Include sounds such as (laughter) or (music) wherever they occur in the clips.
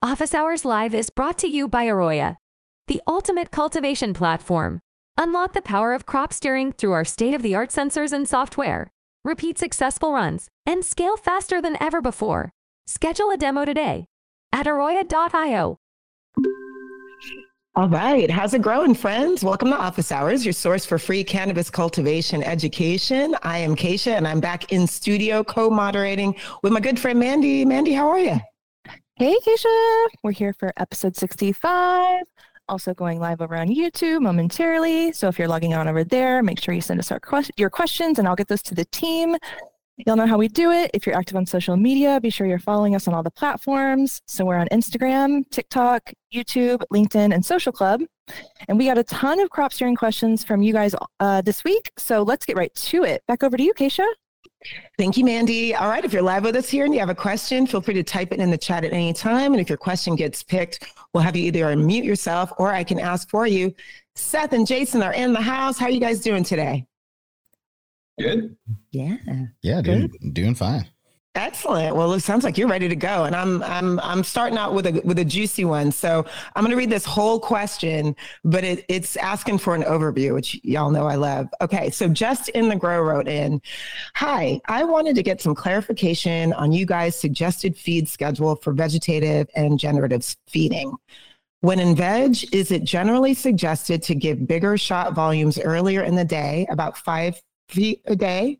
Office Hours Live is brought to you by Aroya, the ultimate cultivation platform. Unlock the power of crop steering through our state of the art sensors and software. Repeat successful runs and scale faster than ever before. Schedule a demo today at aroya.io. All right. How's it growing, friends? Welcome to Office Hours, your source for free cannabis cultivation education. I am Keisha, and I'm back in studio co moderating with my good friend Mandy. Mandy, how are you? Hey, Keisha. We're here for episode 65. Also going live over on YouTube momentarily. So if you're logging on over there, make sure you send us our que- your questions and I'll get those to the team. Y'all know how we do it. If you're active on social media, be sure you're following us on all the platforms. So we're on Instagram, TikTok, YouTube, LinkedIn, and Social Club. And we got a ton of crop steering questions from you guys uh, this week. So let's get right to it. Back over to you, Keisha. Thank you, Mandy. All right, if you're live with us here and you have a question, feel free to type it in the chat at any time. And if your question gets picked, we'll have you either unmute yourself or I can ask for you. Seth and Jason are in the house. How are you guys doing today? Good. Yeah. Yeah, doing, doing fine. Excellent. Well, it sounds like you're ready to go, and I'm I'm I'm starting out with a with a juicy one. So I'm going to read this whole question, but it, it's asking for an overview, which y'all know I love. Okay, so just in the grow wrote in, "Hi, I wanted to get some clarification on you guys' suggested feed schedule for vegetative and generative feeding." When in veg, is it generally suggested to give bigger shot volumes earlier in the day, about five feet a day?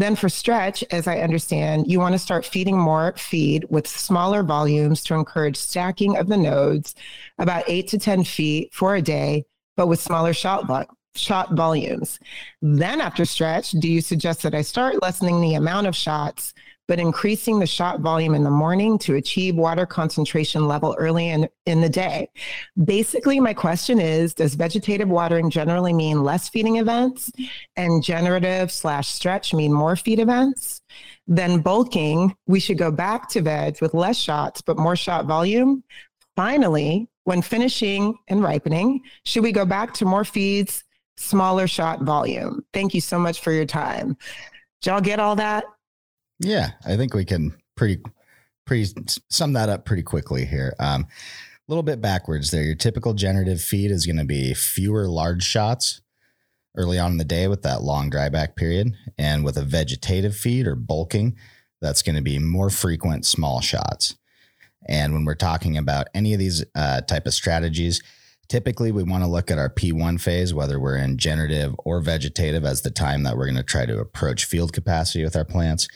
Then for stretch, as I understand, you want to start feeding more feed with smaller volumes to encourage stacking of the nodes, about eight to 10 feet for a day, but with smaller shot, vo- shot volumes. Then after stretch, do you suggest that I start lessening the amount of shots, but increasing the shot volume in the morning to achieve water concentration level early in, in the day? Basically, my question is Does vegetative watering generally mean less feeding events and generative slash stretch mean more feed events? Then bulking, we should go back to veg with less shots, but more shot volume. Finally, when finishing and ripening, should we go back to more feeds, smaller shot volume? Thank you so much for your time. Did y'all get all that? Yeah, I think we can pretty pretty sum that up pretty quickly here. Um, a little bit backwards there. Your typical generative feed is going to be fewer large shots early on in the day with that long dryback period, and with a vegetative feed or bulking, that's going to be more frequent small shots. And when we're talking about any of these uh, type of strategies, typically we want to look at our P1 phase, whether we're in generative or vegetative, as the time that we're going to try to approach field capacity with our plants.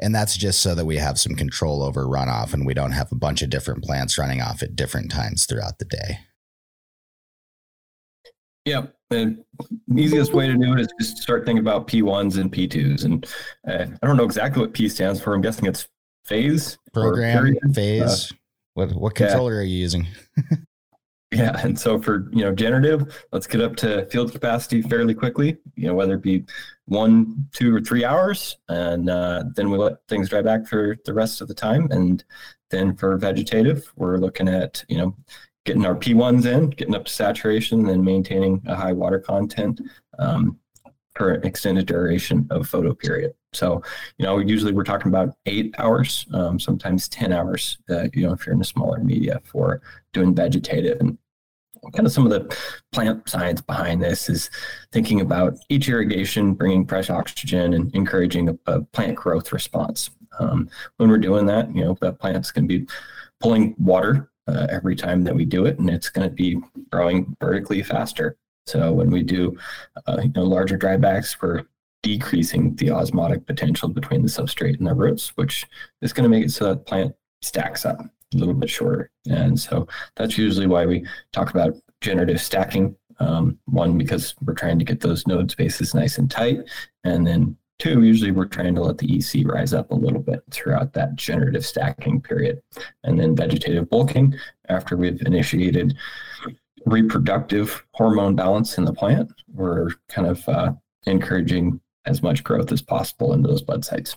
And that's just so that we have some control over runoff and we don't have a bunch of different plants running off at different times throughout the day. Yeah. The easiest way to do it is just start thinking about P1s and P2s. And uh, I don't know exactly what P stands for. I'm guessing it's phase, program, phase. Uh, what what controller yeah. are you using? (laughs) (laughs) yeah, and so for you know generative, let's get up to field capacity fairly quickly. You know whether it be one, two, or three hours, and uh, then we let things dry back for the rest of the time. And then for vegetative, we're looking at you know getting our P1s in, getting up to saturation, and maintaining a high water content um, for an extended duration of photo period. So, you know, usually we're talking about eight hours, um, sometimes 10 hours, uh, you know, if you're in a smaller media for doing vegetative. And kind of some of the plant science behind this is thinking about each irrigation bringing fresh oxygen and encouraging a, a plant growth response. Um, when we're doing that, you know, that plant's going to be pulling water uh, every time that we do it, and it's going to be growing vertically faster. So when we do, uh, you know, larger drybacks, we're decreasing the osmotic potential between the substrate and the roots, which is going to make it so that plant stacks up a little bit shorter. And so that's usually why we talk about generative stacking. Um, one, because we're trying to get those node spaces nice and tight. And then two, usually we're trying to let the EC rise up a little bit throughout that generative stacking period. And then vegetative bulking after we've initiated reproductive hormone balance in the plant, we're kind of uh, encouraging as much growth as possible into those bud sites.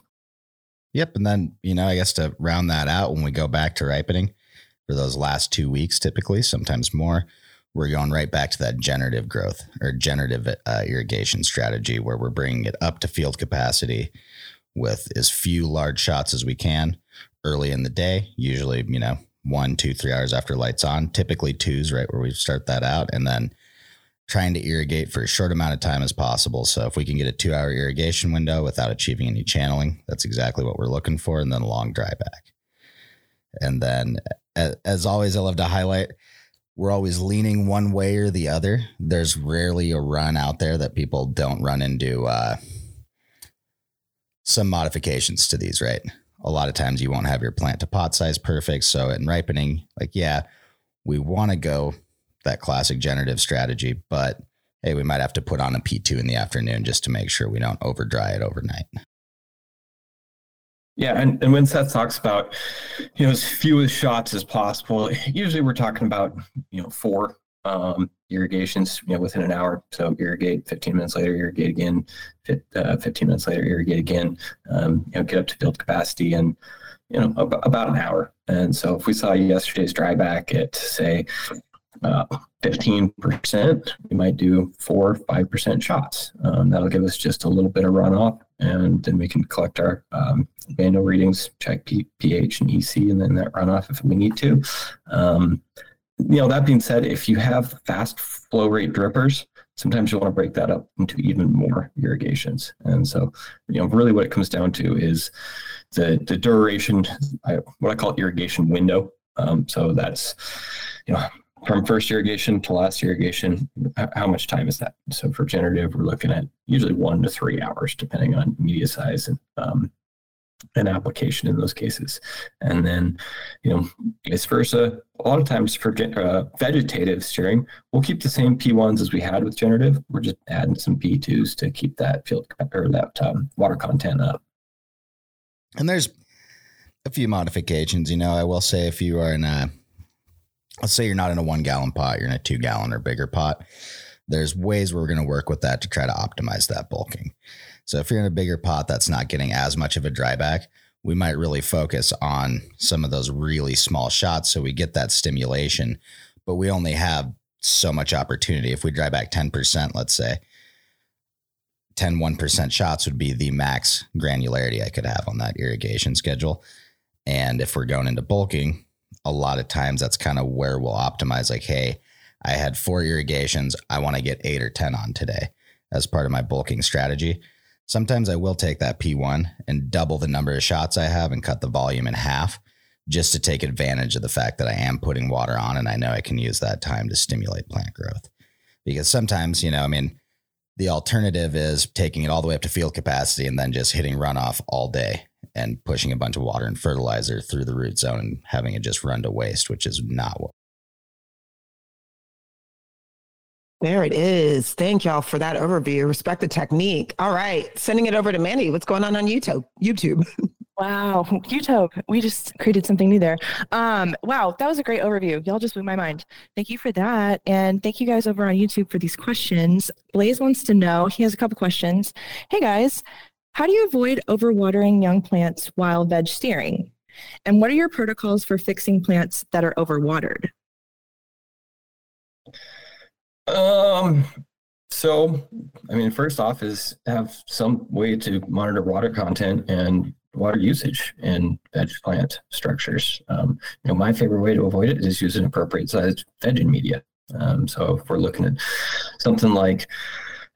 Yep. And then, you know, I guess to round that out, when we go back to ripening for those last two weeks, typically, sometimes more, we're going right back to that generative growth or generative uh, irrigation strategy where we're bringing it up to field capacity with as few large shots as we can early in the day. Usually, you know, one, two, three hours after lights on. Typically twos, right where we start that out, and then trying to irrigate for a short amount of time as possible. So if we can get a two hour irrigation window without achieving any channeling, that's exactly what we're looking for. And then a long dry back. And then as always, I love to highlight we're always leaning one way or the other. There's rarely a run out there that people don't run into uh, some modifications to these, right? A lot of times you won't have your plant to pot size perfect. So in ripening, like, yeah, we want to go that classic generative strategy, but hey, we might have to put on a P2 in the afternoon just to make sure we don't over dry it overnight. Yeah, and, and when Seth talks about, you know, as few as shots as possible, usually we're talking about, you know, four um, irrigations, you know, within an hour. So irrigate, 15 minutes later, irrigate again, fit, uh, 15 minutes later, irrigate again, um, you know, get up to field capacity and, you know, ab- about an hour. And so if we saw yesterday's dryback at, say, uh, 15%, we might do four, or 5% shots. Um, that'll give us just a little bit of runoff, and then we can collect our um, manual readings, check P- pH and EC, and then that runoff if we need to. Um, you know, that being said, if you have fast flow rate drippers, sometimes you want to break that up into even more irrigations. And so, you know, really what it comes down to is the, the duration, I, what I call irrigation window. Um, so that's, you know, from first irrigation to last irrigation, how much time is that? So for generative, we're looking at usually one to three hours, depending on media size and um, an application in those cases. And then, you know, vice versa. A lot of times for uh, vegetative steering, we'll keep the same P1s as we had with generative. We're just adding some P2s to keep that field or that um, water content up. And there's a few modifications. You know, I will say if you are in a let's say you're not in a one gallon pot, you're in a two gallon or bigger pot. There's ways we're going to work with that to try to optimize that bulking. So if you're in a bigger pot that's not getting as much of a dry back, we might really focus on some of those really small shots so we get that stimulation, but we only have so much opportunity. If we dry back 10%, let's say, 10 1% shots would be the max granularity I could have on that irrigation schedule. And if we're going into bulking, a lot of times that's kind of where we'll optimize like, hey, I had four irrigations. I want to get eight or 10 on today as part of my bulking strategy. Sometimes I will take that P1 and double the number of shots I have and cut the volume in half just to take advantage of the fact that I am putting water on and I know I can use that time to stimulate plant growth. Because sometimes, you know, I mean, the alternative is taking it all the way up to field capacity and then just hitting runoff all day and pushing a bunch of water and fertilizer through the root zone and having it just run to waste, which is not what. There it is. Thank y'all for that overview. Respect the technique. All right, sending it over to Mandy. What's going on on YouTube? YouTube. (laughs) Wow, YouTube. We just created something new there. Um, wow, that was a great overview. Y'all just blew my mind. Thank you for that. And thank you guys over on YouTube for these questions. Blaze wants to know, he has a couple questions. Hey guys, how do you avoid overwatering young plants while veg steering? And what are your protocols for fixing plants that are overwatered? Um, so, I mean, first off, is have some way to monitor water content and water usage in veg plant structures. Um, you know, my favorite way to avoid it is use an appropriate sized vegging media. Um, so if we're looking at something like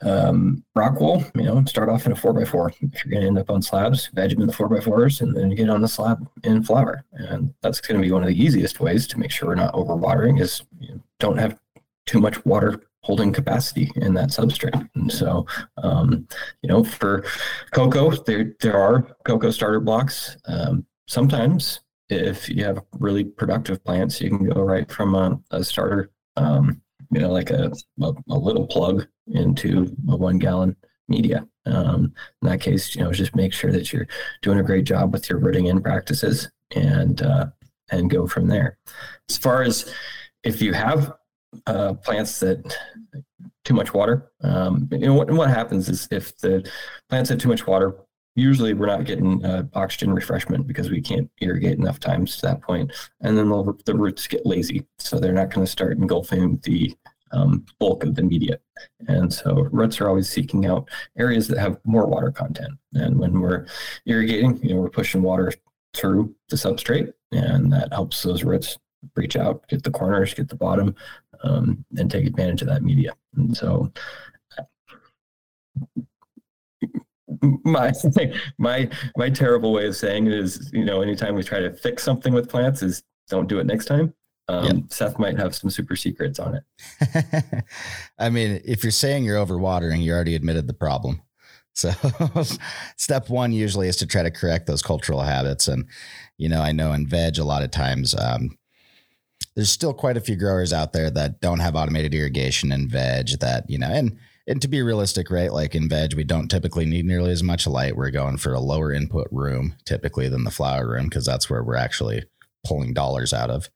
um, rock wool, you know, start off in a four by four. If you're going to end up on slabs, veg them in the four by fours, and then get on the slab in flower. And that's going to be one of the easiest ways to make sure we're not overwatering. Is you know, don't have too much water holding capacity in that substrate. And so, um, you know, for cocoa, there there are cocoa starter blocks. Um, sometimes, if you have really productive plants, you can go right from a, a starter um, you know, like a, a, a little plug into a one gallon media. Um, in that case, you know, just make sure that you're doing a great job with your rooting in practices and uh, and go from there. As far as if you have uh, plants that too much water, um, you know what, what happens is if the plants have too much water, usually we're not getting uh, oxygen refreshment because we can't irrigate enough times to that point. And then the roots get lazy so they're not going to start engulfing the um, bulk of the media. And so roots are always seeking out areas that have more water content. And when we're irrigating you know we're pushing water through the substrate, and that helps those roots reach out, get the corners, get the bottom, um, and take advantage of that media. And so, my my my terrible way of saying it is, you know, anytime we try to fix something with plants, is don't do it next time. Um, yep. Seth might have some super secrets on it. (laughs) I mean, if you're saying you're overwatering, you already admitted the problem. So, (laughs) step one usually is to try to correct those cultural habits. And, you know, I know in veg, a lot of times um, there's still quite a few growers out there that don't have automated irrigation in veg that, you know, and, and to be realistic, right? Like in veg, we don't typically need nearly as much light. We're going for a lower input room typically than the flower room because that's where we're actually pulling dollars out of.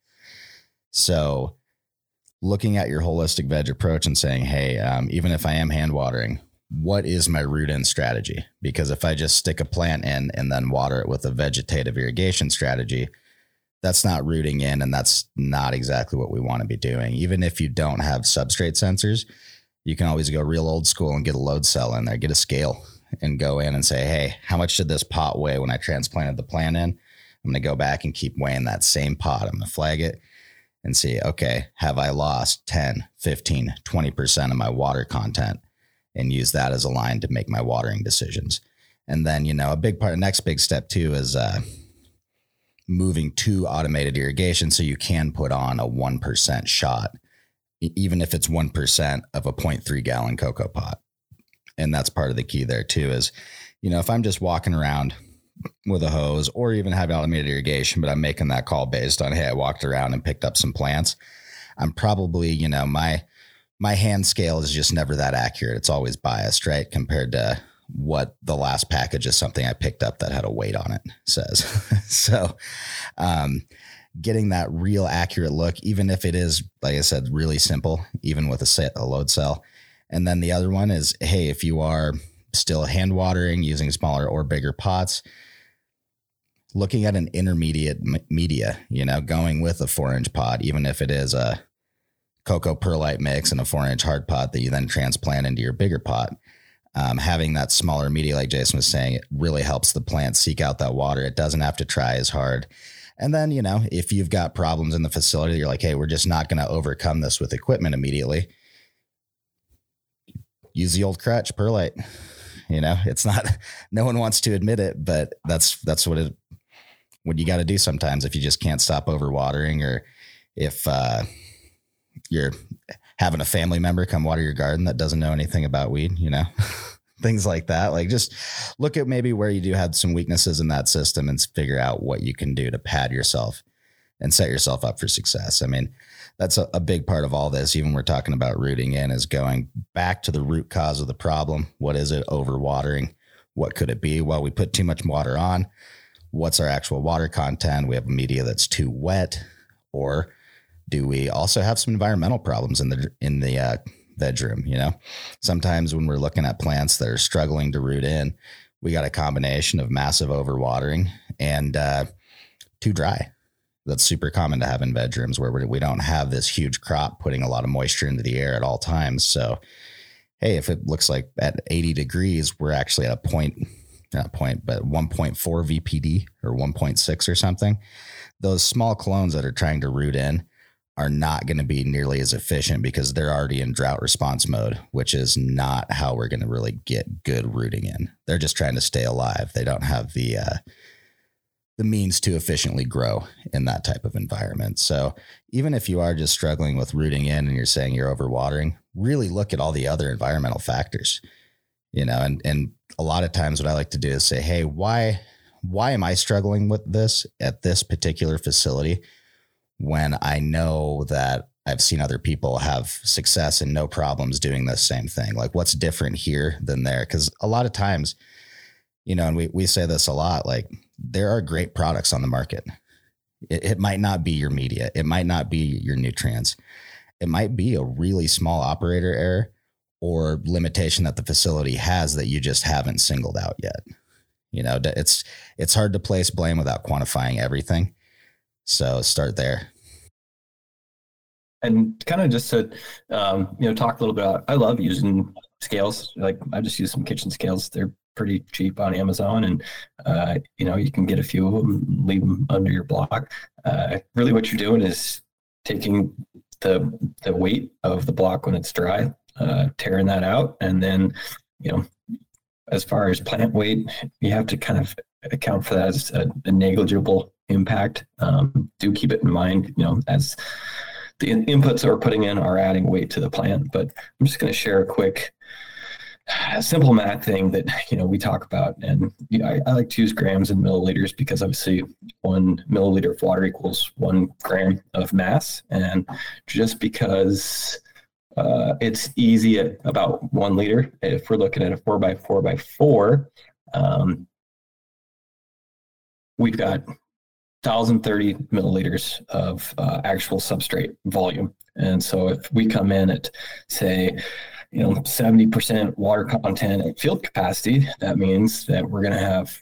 So, looking at your holistic veg approach and saying, hey, um, even if I am hand watering, what is my root in strategy? Because if I just stick a plant in and then water it with a vegetative irrigation strategy, that's not rooting in and that's not exactly what we want to be doing. Even if you don't have substrate sensors, you can always go real old school and get a load cell in there, get a scale and go in and say, hey, how much did this pot weigh when I transplanted the plant in? I'm going to go back and keep weighing that same pot. I'm going to flag it and see, okay, have I lost 10, 15, 20% of my water content and use that as a line to make my watering decisions. And then, you know, a big part, next big step too is uh, moving to automated irrigation so you can put on a 1% shot, even if it's 1% of a 0.3 gallon cocoa pot. And that's part of the key there too is, you know, if I'm just walking around with a hose or even have automated irrigation, but I'm making that call based on, hey, I walked around and picked up some plants. I'm probably, you know, my my hand scale is just never that accurate. It's always biased, right? Compared to what the last package is something I picked up that had a weight on it says. (laughs) so, um, getting that real accurate look, even if it is, like I said, really simple, even with a, set, a load cell. And then the other one is, hey, if you are still hand watering using smaller or bigger pots, looking at an intermediate media, you know, going with a four inch pot, even if it is a cocoa perlite mix and a four inch hard pot that you then transplant into your bigger pot. Um, having that smaller media, like Jason was saying, it really helps the plant seek out that water. It doesn't have to try as hard. And then, you know, if you've got problems in the facility, you're like, hey, we're just not going to overcome this with equipment immediately. Use the old crutch, perlite. You know, it's not, (laughs) no one wants to admit it, but that's, that's what it, what you got to do sometimes if you just can't stop overwatering or if, uh, you're having a family member come water your garden that doesn't know anything about weed, you know, (laughs) things like that. Like just look at maybe where you do have some weaknesses in that system and figure out what you can do to pad yourself and set yourself up for success. I mean, that's a, a big part of all this. Even we're talking about rooting in is going back to the root cause of the problem. What is it? Overwatering. What could it be? Well, we put too much water on. What's our actual water content? We have media that's too wet or do we also have some environmental problems in the in the uh, bedroom? You know, sometimes when we're looking at plants that are struggling to root in, we got a combination of massive overwatering and uh, too dry. That's super common to have in bedrooms where we don't have this huge crop putting a lot of moisture into the air at all times. So, hey, if it looks like at 80 degrees, we're actually at a point, not point, but 1.4 VPD or 1.6 or something. Those small clones that are trying to root in, are not going to be nearly as efficient because they're already in drought response mode, which is not how we're going to really get good rooting in. They're just trying to stay alive. They don't have the uh, the means to efficiently grow in that type of environment. So even if you are just struggling with rooting in and you're saying you're overwatering, really look at all the other environmental factors. You know, and and a lot of times what I like to do is say, hey, why why am I struggling with this at this particular facility? When I know that I've seen other people have success and no problems doing the same thing. Like what's different here than there? Because a lot of times, you know, and we, we say this a lot, like there are great products on the market. It, it might not be your media. It might not be your nutrients. It might be a really small operator error or limitation that the facility has that you just haven't singled out yet. You know, it's, it's hard to place blame without quantifying everything. So start there. And kind of just to um, you know talk a little bit about, I love using scales. Like I just use some kitchen scales. They're pretty cheap on Amazon, and uh, you know you can get a few of them, leave them under your block. Uh, really, what you're doing is taking the the weight of the block when it's dry, uh, taring that out, and then you know as far as plant weight, you have to kind of account for that as a, a negligible impact. Um, do keep it in mind, you know, as the inputs that we're putting in are adding weight to the plant. But I'm just going to share a quick (sighs) simple math thing that you know we talk about and you know, I, I, like to use grams and milliliters because obviously one milliliter of water equals one gram of mass and just because uh, it's easy at about one liter if we're looking at a four by four by four um, we've got 1030 milliliters of uh, actual substrate volume. And so if we come in at say you know 70% water content at field capacity that means that we're going to have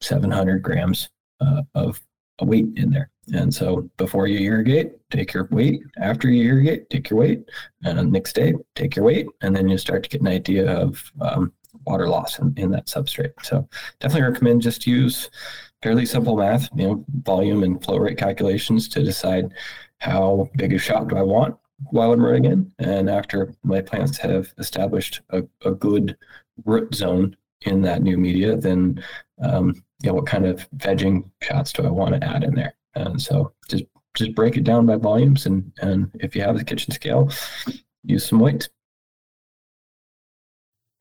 700 grams uh, of weight in there. And so before you irrigate take your weight. After you irrigate take your weight. And next day take your weight. And then you start to get an idea of um, water loss in, in that substrate. So definitely recommend just use fairly simple math you know volume and flow rate calculations to decide how big a shop do i want while I'm running in. And after my plants have established a, a good root zone in that new media, then um, you know what kind of vegging shots do I want to add in there? And so just just break it down by volumes, and and if you have the kitchen scale, use some weights.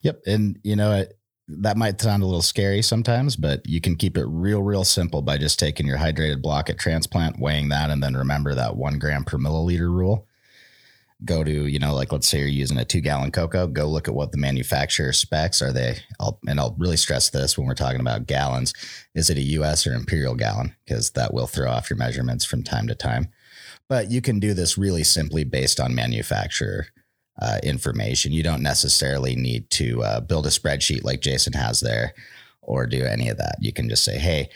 Yep, and you know it, that might sound a little scary sometimes, but you can keep it real, real simple by just taking your hydrated block at transplant, weighing that, and then remember that one gram per milliliter rule go to, you know, like let's say you're using a two gallon cocoa, go look at what the manufacturer specs are. They, I'll, and I'll really stress this when we're talking about gallons. Is it a US or imperial gallon? Because that will throw off your measurements from time to time. But you can do this really simply based on manufacturer uh, information. You don't necessarily need to uh, build a spreadsheet like Jason has there or do any of that. You can just say, hey,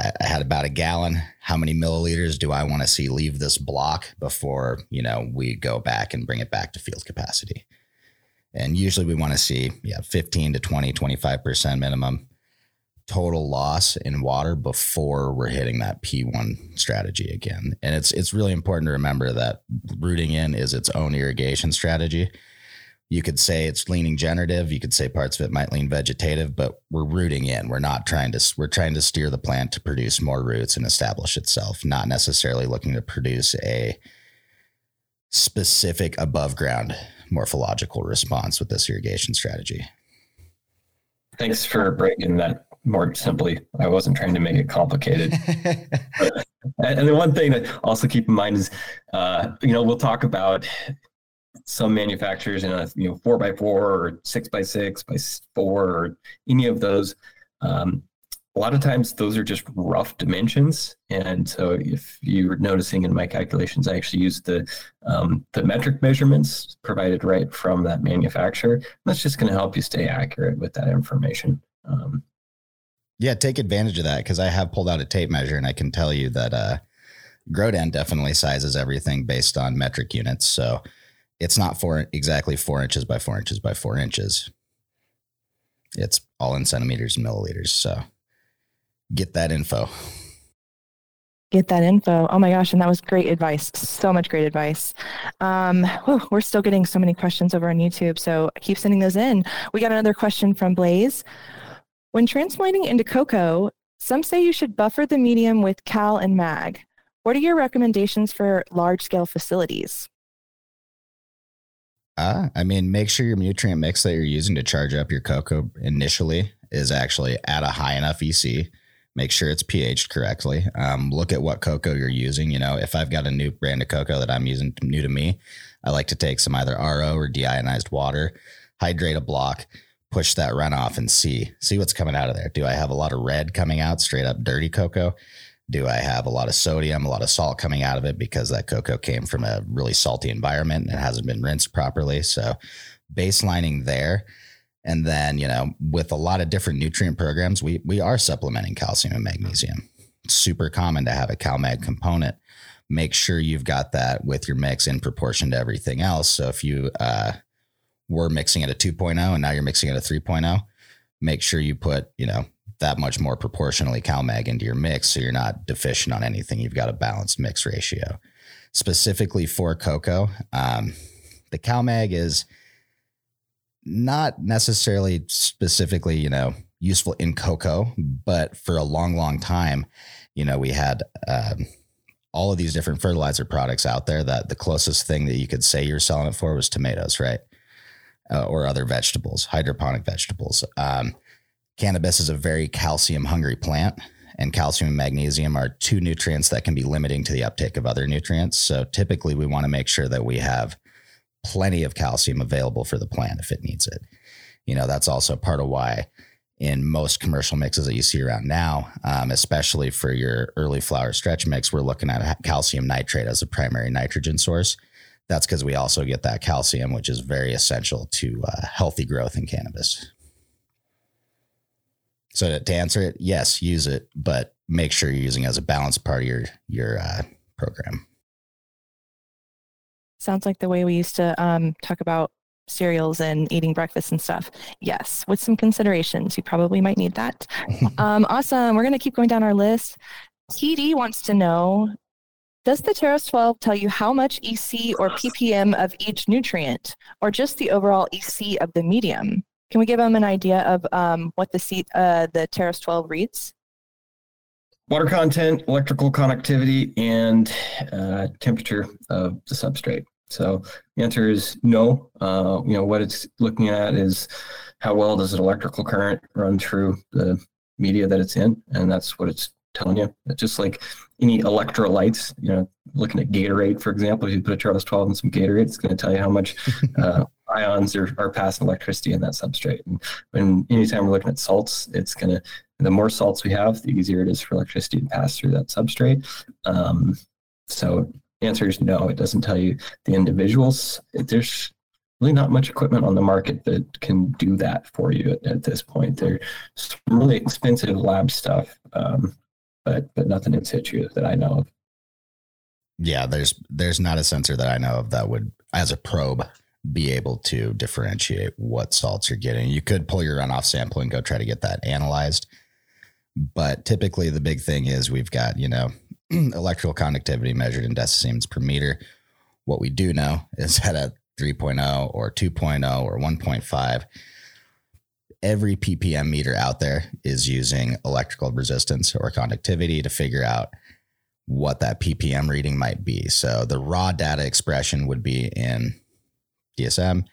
I, had about a gallon. How many milliliters do I want to see leave this block before, you know, we go back and bring it back to field capacity? And usually we want to see, yeah, 15 to 20, 25% minimum total loss in water before we're hitting that P1 strategy again. And it's it's really important to remember that rooting in is its own irrigation strategy. You could say it's leaning generative you could say parts of it might lean vegetative but we're rooting in. We're not trying to we're trying to steer the plant to produce more roots and establish itself not necessarily looking to produce a specific above ground morphological response with this irrigation strategy. Thanks for breaking that more simply i wasn't trying to make it complicated (laughs) and the one thing to also keep in mind is uh, you know we'll talk about some manufacturers in a you know four by four or six by six by four or any of those. Um, a lot of times those are just rough dimensions, and so if you're noticing in my calculations, I actually use the um, the metric measurements provided right from that manufacturer. That's just going to help you stay accurate with that information. Um, yeah, take advantage of that because I have pulled out a tape measure and I can tell you that uh, Grodan definitely sizes everything based on metric units. So it's not four exactly four inches by four inches by four inches. It's all in centimeters and milliliters. So get that info. Get that info. Oh my gosh, and that was great advice. So much great advice. Um, whew, we're still getting so many questions over on YouTube, so keep sending those in. We got another question from Blaze. When transplanting into cocoa, some say you should buffer the medium with cal and mag. What are your recommendations for large scale facilities? Uh, I mean, make sure your nutrient mix that you're using to charge up your cocoa initially is actually at a high enough EC. Make sure it's pH correctly. Um, look at what cocoa you're using. You know, if I've got a new brand of cocoa that I'm using new to me, I like to take some either RO or deionized water, hydrate a block, push that runoff, and see see what's coming out of there. Do I have a lot of red coming out, straight up dirty cocoa? Do I have a lot of sodium, a lot of salt coming out of it because that cocoa came from a really salty environment and it hasn't been rinsed properly? So, baselining there. And then, you know, with a lot of different nutrient programs, we we are supplementing calcium and magnesium. It's super common to have a CalMag component. Make sure you've got that with your mix in proportion to everything else. So if you uh, were mixing at a 2.0 and now you're mixing at a 3.0, make sure you put, you know, that much more proportionally CalMag into your mix so you're not deficient on anything. You've got a balanced mix ratio. Specifically for cocoa, um, the CalMag is not necessarily specifically, you know, useful in cocoa, but for a long, long time, you know, we had um, all of these different fertilizer products out there that the closest thing that you could say you're selling it for was tomatoes, right? Uh, or other vegetables, hydroponic vegetables. Um, cannabis is a very calcium hungry plant, and calcium and magnesium are two nutrients that can be limiting to the uptake of other nutrients. So typically, we want to make sure that we have plenty of calcium available for the plant if it needs it. You know, that's also part of why in most commercial mixes that you see around now, um, especially for your early flower stretch mix, we're looking at calcium nitrate as a primary nitrogen source. That's because we also get that calcium, which is very essential to uh, healthy growth in cannabis. So to, to, answer it, yes, use it, but make sure you're using it as a balanced part of your your uh, program. Sounds like the way we used to um, talk about cereals and eating breakfast and stuff. Yes, with some considerations, you probably might need that. (laughs) um, awesome. We're going to keep going down our list. TD wants to know Does the TEROS 12 tell you how much EC or ppm of each nutrient, or just the overall EC of the medium? Can we give them an idea of um, what the, C, uh, the TEROS 12 reads? Water content, electrical conductivity, and uh, temperature of the substrate. So the answer is no. Uh, you know what it's looking at is how well does an electrical current run through the media that it's in, and that's what it's telling you. It's just like any electrolytes. You know, looking at Gatorade, for example, if you put a TEROS 12 in some Gatorade, it's going to tell you how much (laughs) uh, ions are, are passing electricity in that substrate. And when anytime we're looking at salts, it's going to the more salts we have, the easier it is for electricity to pass through that substrate. Um, so answer is no. It doesn't tell you the individuals. There's really not much equipment on the market that can do that for you at, at this point. There's some really expensive lab stuff, um, but but nothing in situ that I know of. Yeah, there's there's not a sensor that I know of that would, as a probe, be able to differentiate what salts you're getting. You could pull your runoff sample and go try to get that analyzed. But typically, the big thing is we've got, you know, (clears throat) electrical conductivity measured in decisiemens per meter. What we do know is that at 3.0 or 2.0 or 1.5, every ppm meter out there is using electrical resistance or conductivity to figure out what that ppm reading might be. So the raw data expression would be in DSM.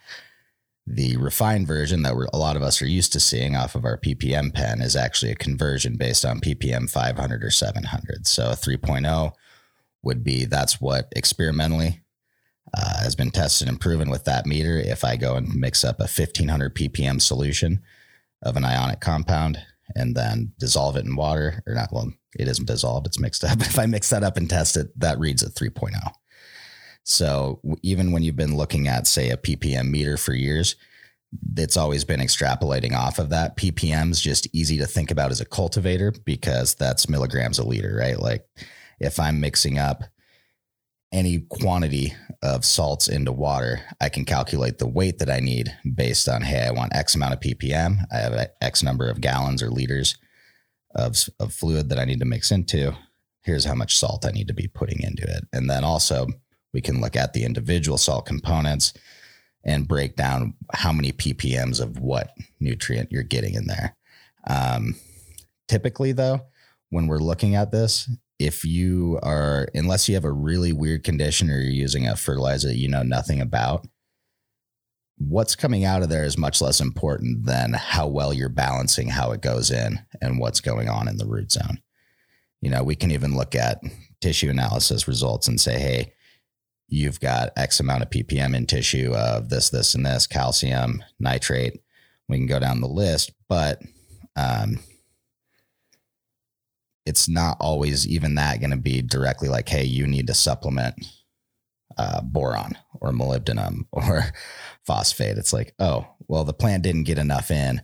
The refined version that a lot of us are used to seeing off of our ppm pen is actually a conversion based on ppm 500 or 700. So a 3.0 would be that's what experimentally uh, has been tested and proven with that meter. If I go and mix up a 1500 ppm solution of an ionic compound and then dissolve it in water, or not, well, it isn't dissolved, it's mixed up. (laughs) If I mix that up and test it, that reads a 3.0. So even when you've been looking at, say, a ppm meter for years, it's always been extrapolating off of that. ppm is just easy to think about as a cultivator because that's milligrams a liter, right? Like if I'm mixing up any quantity of salts into water, I can calculate the weight that I need based on, hey, I want X amount of ppm. I have X number of gallons or liters of, of fluid that I need to mix into. Here's how much salt I need to be putting into it. And then also, we can look at the individual salt components and break down how many ppms of what nutrient you're getting in there. Um, typically, though, when we're looking at this, if you are, unless you have a really weird condition or you're using a fertilizer that you know nothing about, what's coming out of there is much less important than how well you're balancing how it goes in and what's going on in the root zone. You know, we can even look at tissue analysis results and say, hey, you've got X amount of ppm in tissue of this, this, and this, calcium, nitrate. We can go down the list, but um, it's not always even that going to be directly like, hey, you need to supplement uh, boron or molybdenum (laughs) or phosphate. It's like, oh, well, the plant didn't get enough in.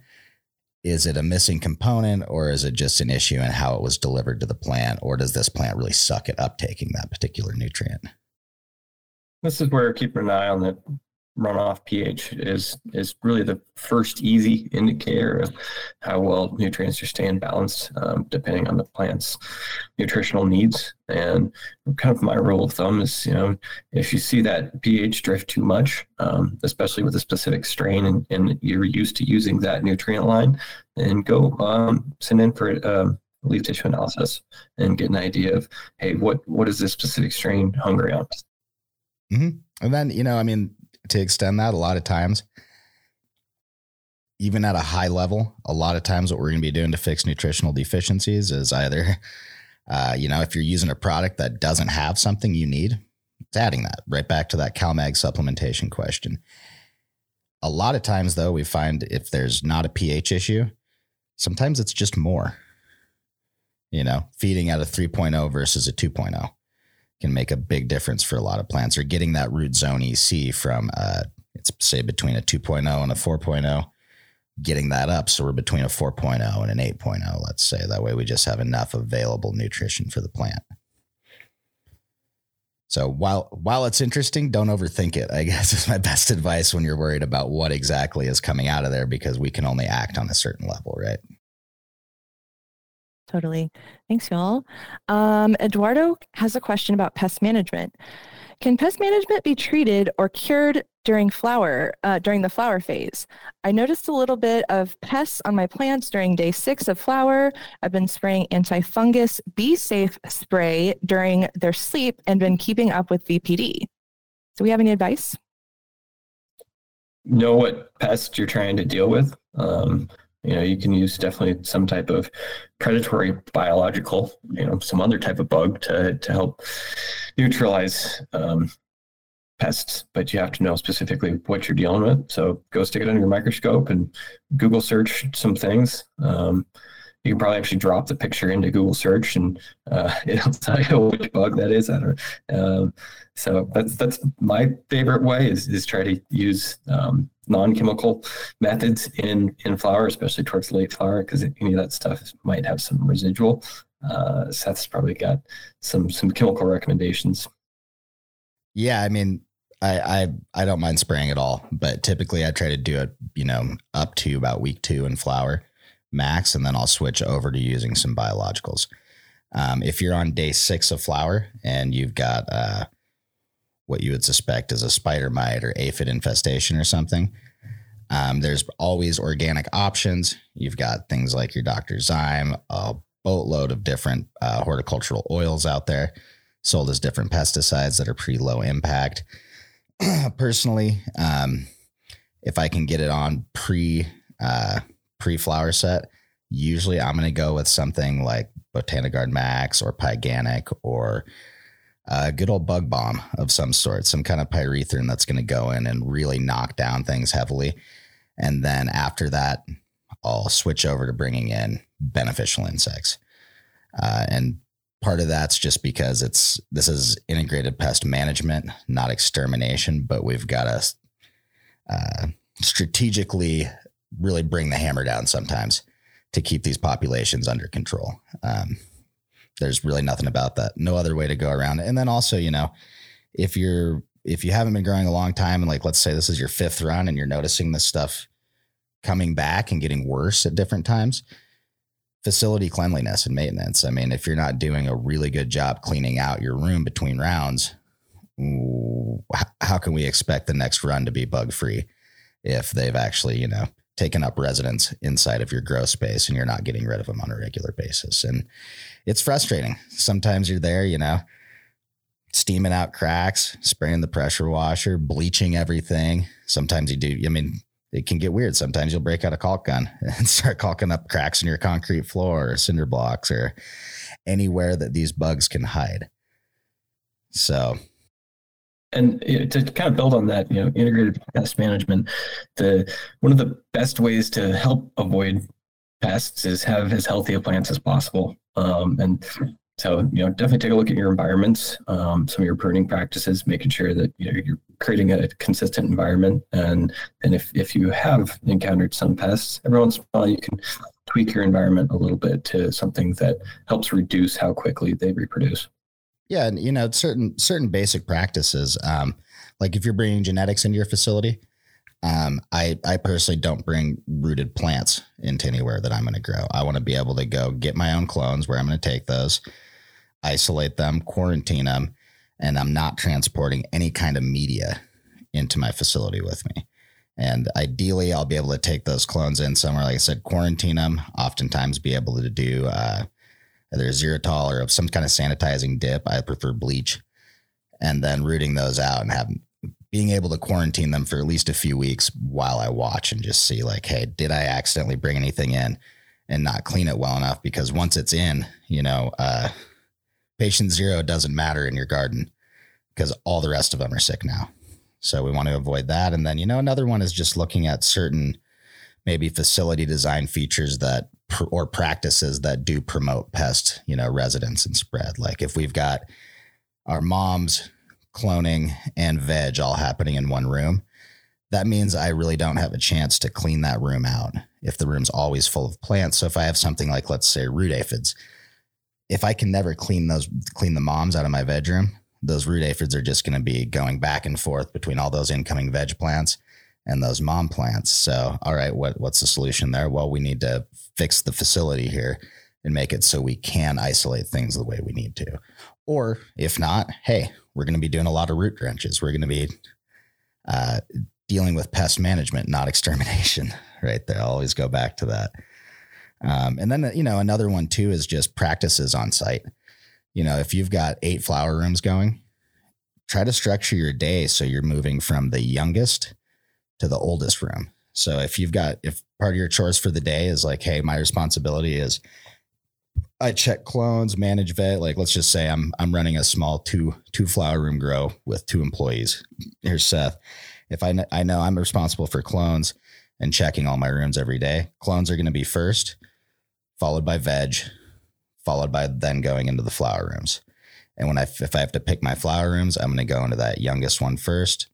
Is it a missing component or is it just an issue in how it was delivered to the plant? Or does this plant really suck at uptaking that particular nutrient? This is where keeping an eye on the runoff pH is is really the first easy indicator of how well nutrients are staying balanced, um, depending on the plant's nutritional needs. And kind of my rule of thumb is, you know, if you see that pH drift too much, um, especially with a specific strain, and, and, you're used to using that nutrient line, then go um, send in for um, leaf tissue analysis and get an idea of, hey, what what is this specific strain hungry on? Mm-hmm. And then, you know, I mean, to extend that a lot of times even at a high level a lot of times what we're going to be doing to fix nutritional deficiencies is either uh, you know if you're using a product that doesn't have something you need it's adding that right back to that calmag supplementation question. A lot of times though we find if there's not a ph issue sometimes it's just more you know feeding at a 3.0 versus a 2.0 can make a big difference for a lot of plants or getting that root zone EC from uh, it's say between a 2.0 and a 4.0 getting that up. So we're between a 4.0 and an 8.0 let's say. That way we just have enough available nutrition for the plant. So while while it's interesting don't overthink it i (laughs) guess is my best advice when you're worried about what exactly is coming out of there because we can only act on a certain level right Totally. Thanks, y'all. Um, Eduardo has a question about pest management. Can pest management be treated or cured during flower uh, during the flower phase? I noticed a little bit of pests on my plants during day six of flower. I've been spraying antifungus Be Safe spray during their sleep and been keeping up with VPD. Do we have any advice? Know what pest you're trying to deal with. Um, you know, you can use definitely some type of predatory biological, you know, some other type of bug to to help neutralize um, pests, but you have to know specifically what you're dealing with. So go stick it under your microscope and Google search some things. Um, you can probably actually drop the picture into Google search and uh, (laughs) it'll tell you which bug that is. I don't. Um, so that's that's my favorite way is is try to use um, non-chemical methods in in flower, especially towards late flower, because any of that stuff might have some residual. Uh, Seth's probably got some some chemical recommendations. Yeah, I mean, I, I I don't mind spraying at all, but typically I try to do it, you know, up to about week two in flower max, and then I'll switch over to using some biologicals. Um, if you're on day six of flower and you've got uh, what you would suspect is a spider mite or aphid infestation or something, um, there's always organic options. You've got things like your Dr. Zyme, a boatload of different uh, horticultural oils out there sold as different pesticides that are pretty low impact. (clears throat) Personally, um, if I can get it on pre uh, pre flower set, usually I'm going to go with something like Botanigard Max or Pyganic or a good old bug bomb of some sort, some kind of pyrethrin that's going to go in and really knock down things heavily. And then after that, I'll switch over to bringing in beneficial insects. Uh, and part of that's just because it's this is integrated pest management, not extermination, but we've got to uh, strategically really bring the hammer down sometimes to keep these populations under control. Um, there's really nothing about that. No other way to go around. And then also, you know, if you're if you haven't been growing a long time and like let's say this is your fifth run and you're noticing this stuff coming back and getting worse at different times, facility cleanliness and maintenance. I mean, if you're not doing a really good job cleaning out your room between rounds, how can we expect the next run to be bug free if they've actually, you know, taken up residence inside of your grow space and you're not getting rid of them on a regular basis? And it's frustrating. Sometimes you're there, you know, steaming out cracks, spraying the pressure washer, bleaching everything. Sometimes you do. I mean, it can get weird. Sometimes you'll break out a caulk gun (laughs) and start caulking up cracks in your concrete floor or cinder blocks or anywhere that these bugs can hide. So, and to kind of build on that, you know, integrated pest management, the one of the best ways to help avoid pests is have as healthy a plants as possible. Um, and so, you know, definitely take a look at your environments, um, some of your pruning practices, making sure that you know you're creating a consistent environment. And and if if you have encountered some pests, every once in a while you can tweak your environment a little bit to something that helps reduce how quickly they reproduce. Yeah, and you know, certain certain basic practices. Um, like if you're bringing genetics into your facility, um, I I personally don't bring rooted plants into anywhere that I'm going to grow. I want to be able to go get my own clones where I'm going to take those, isolate them, quarantine them, and I'm not transporting any kind of media into my facility with me. And ideally, I'll be able to take those clones in somewhere, like I said, quarantine them. Oftentimes, be able to do uh, either ZeroTol or of some kind of sanitizing dip. I prefer bleach, and then rooting those out and having being able to quarantine them for at least a few weeks while I watch and just see, like, hey, did I accidentally bring anything in and not clean it well enough? Because once it's in, you know, uh, patient zero doesn't matter in your garden because all the rest of them are sick now. So we want to avoid that. And then, you know, another one is just looking at certain maybe facility design features that or practices that do promote pest, you know, residence and spread. Like if we've got our moms cloning and veg all happening in one room, that means I really don't have a chance to clean that room out if the room's always full of plants. So if I have something like, let's say, root aphids, if I can never clean those, clean the moms out of my bedroom, those root aphids are just going to be going back and forth between all those incoming veg plants and those mom plants. So, all right, what what's the solution there? Well, we need to fix the facility here and make it so we can isolate things the way we need to. Or if not, hey, we're going to be doing a lot of root drenches. We're going to be uh, dealing with pest management, not (laughs) extermination. Right there, always go back to that. Um, and then you know another one too is just practices on site. You know, if you've got eight flower rooms going, try to structure your day so you're moving from the youngest to the oldest room. So if you've got if part of your chores for the day is like, hey, my responsibility is I check clones, manage veg. Like, let's just say I'm I'm running a small two two flower room grow with two employees. Here's Seth. If I I know I'm responsible for clones and checking all my rooms every day, clones are going to be first, followed by veg, followed by then going into the flower rooms. And when I if I have to pick my flower rooms, I'm going to go into that youngest one first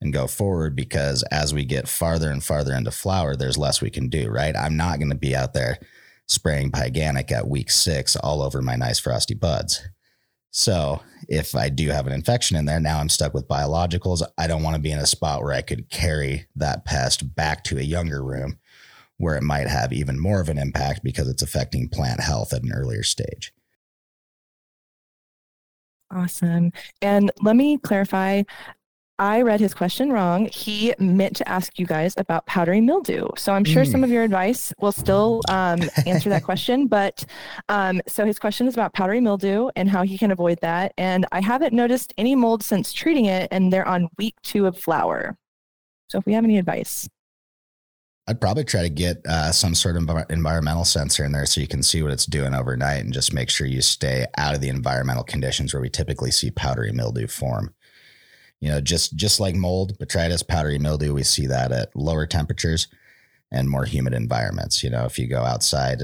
and go forward because as we get farther and farther into flower, there's less we can do. Right? I'm not going to be out there spraying Pyganic at week six all over my nice frosty buds. So if I do have an infection in there, now I'm stuck with biologicals. I don't want to be in a spot where I could carry that pest back to a younger room where it might have even more of an impact because it's affecting plant health at an earlier stage. Awesome. And let me clarify I read his question wrong. He meant to ask you guys about powdery mildew. So I'm sure mm. some of your advice will still um, answer that (laughs) question. But um, so his question is about powdery mildew and how he can avoid that. And I haven't noticed any mold since treating it, and they're on week two of flower. So if we have any advice. I'd probably try to get uh, some sort of environmental sensor in there so you can see what it's doing overnight and just make sure you stay out of the environmental conditions where we typically see powdery mildew form you know, just just like mold, botrytis, powdery mildew, we see that at lower temperatures and more humid environments. You know, if you go outside